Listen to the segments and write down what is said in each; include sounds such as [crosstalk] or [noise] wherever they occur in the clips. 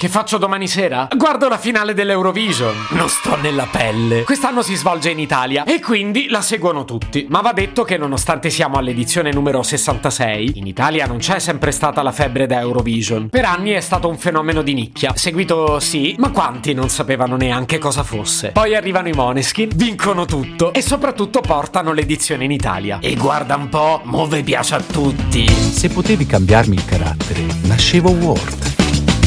Che faccio domani sera? Guardo la finale dell'Eurovision. Non sto nella pelle. Quest'anno si svolge in Italia e quindi la seguono tutti. Ma va detto che nonostante siamo all'edizione numero 66, in Italia non c'è sempre stata la febbre da Eurovision. Per anni è stato un fenomeno di nicchia. Seguito sì, ma quanti non sapevano neanche cosa fosse? Poi arrivano i Moneskin, vincono tutto e soprattutto portano l'edizione in Italia. E guarda un po', move piace a tutti. Se potevi cambiarmi il carattere, nascevo Ward.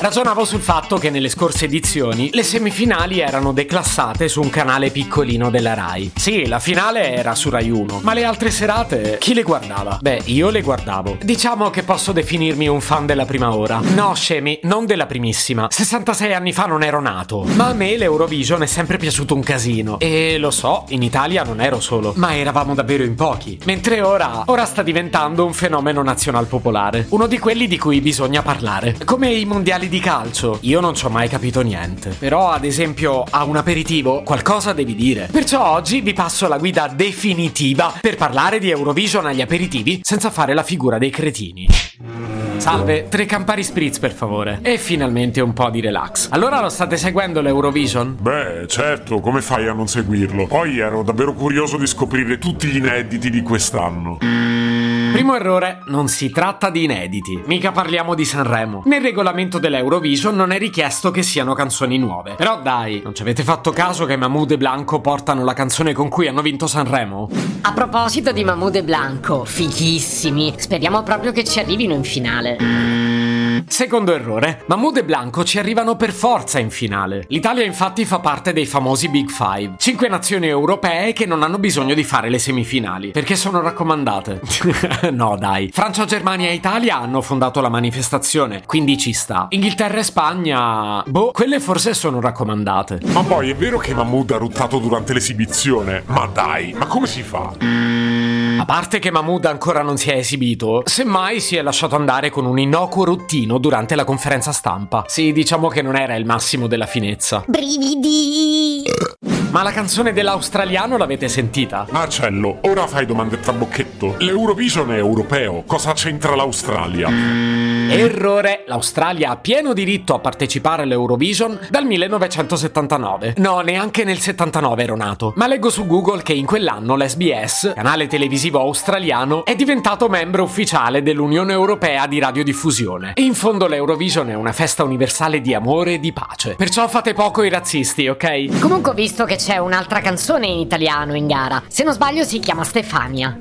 Ragionavo sul fatto che nelle scorse edizioni le semifinali erano declassate su un canale piccolino della Rai. Sì, la finale era su Rai 1, ma le altre serate chi le guardava? Beh, io le guardavo. Diciamo che posso definirmi un fan della prima ora. No, scemi, non della primissima. 66 anni fa non ero nato. Ma a me l'Eurovision è sempre piaciuto un casino. E lo so, in Italia non ero solo, ma eravamo davvero in pochi. Mentre ora, ora sta diventando un fenomeno nazional popolare. Uno di quelli di cui bisogna parlare. Come i mondiali di calcio. Io non ci ho mai capito niente. Però, ad esempio, a un aperitivo qualcosa devi dire. Perciò oggi vi passo la guida definitiva per parlare di Eurovision agli aperitivi senza fare la figura dei cretini. Salve, tre Campari Spritz per favore. E finalmente un po' di relax. Allora lo state seguendo l'Eurovision? Beh, certo, come fai a non seguirlo? Poi ero davvero curioso di scoprire tutti gli inediti di quest'anno. Primo errore, non si tratta di inediti, mica parliamo di Sanremo. Nel regolamento dell'Eurovision non è richiesto che siano canzoni nuove. Però dai, non ci avete fatto caso che Mahmoud e Blanco portano la canzone con cui hanno vinto Sanremo? A proposito di Mahmoud e Blanco, fighissimi. Speriamo proprio che ci arrivino in finale. Secondo errore, Mahmoud e Blanco ci arrivano per forza in finale. L'Italia infatti fa parte dei famosi Big Five, cinque nazioni europee che non hanno bisogno di fare le semifinali, perché sono raccomandate. [laughs] no dai, Francia, Germania e Italia hanno fondato la manifestazione, quindi ci sta. Inghilterra e Spagna... Boh, quelle forse sono raccomandate. Ma poi è vero che Mahmood ha ruttato durante l'esibizione? Ma dai, ma come si fa? A parte che Mahmood ancora non si è esibito, semmai si è lasciato andare con un innocuo ruttino durante la conferenza stampa. Sì, diciamo che non era il massimo della finezza. Brividi! Ma la canzone dell'australiano l'avete sentita? Marcello, ora fai domande tra bocchetto. L'Eurovision è europeo, cosa c'entra l'Australia? Errore, l'Australia ha pieno diritto a partecipare all'Eurovision dal 1979. No, neanche nel 79 ero nato. Ma leggo su Google che in quell'anno l'SBS, canale televisivo australiano, è diventato membro ufficiale dell'Unione Europea di radiodiffusione. E in fondo l'Eurovision è una festa universale di amore e di pace. Perciò fate poco i razzisti, ok? Comunque ho visto che c'è un'altra canzone in italiano in gara. Se non sbaglio si chiama Stefania.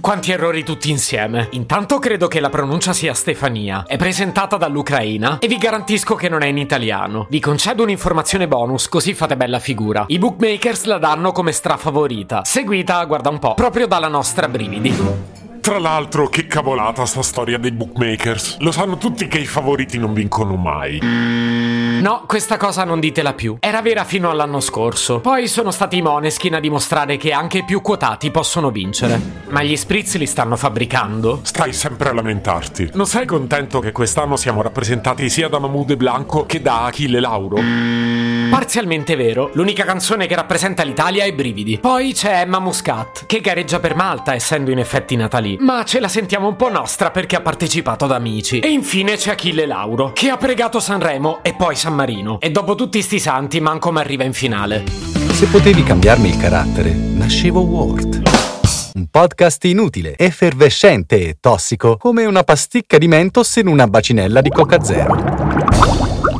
Quanti errori tutti insieme. Intanto credo che la pronuncia sia Stefania. È presentata dall'Ucraina e vi garantisco che non è in italiano. Vi concedo un'informazione bonus così fate bella figura. I bookmakers la danno come strafavorita, seguita, guarda un po', proprio dalla nostra Brividi. Tra l'altro, che cavolata sta storia dei bookmakers. Lo sanno tutti che i favoriti non vincono mai. [laughs] No, questa cosa non ditela più. Era vera fino all'anno scorso. Poi sono stati i Moneskin a dimostrare che anche i più quotati possono vincere. Ma gli spritz li stanno fabbricando. Stai sempre a lamentarti. Non sei contento che quest'anno siamo rappresentati sia da Mahmoud e Blanco che da Achille Lauro? Parzialmente vero, l'unica canzone che rappresenta l'Italia è Brividi. Poi c'è Emma Muscat, che gareggia per Malta, essendo in effetti natali. Ma ce la sentiamo un po' nostra perché ha partecipato ad Amici. E infine c'è Achille Lauro, che ha pregato Sanremo e poi San Marino. E dopo tutti sti santi, manco mi arriva in finale. Se potevi cambiarmi il carattere, nascevo Ward. Un podcast inutile, effervescente e tossico, come una pasticca di mentos in una bacinella di Coca Zero.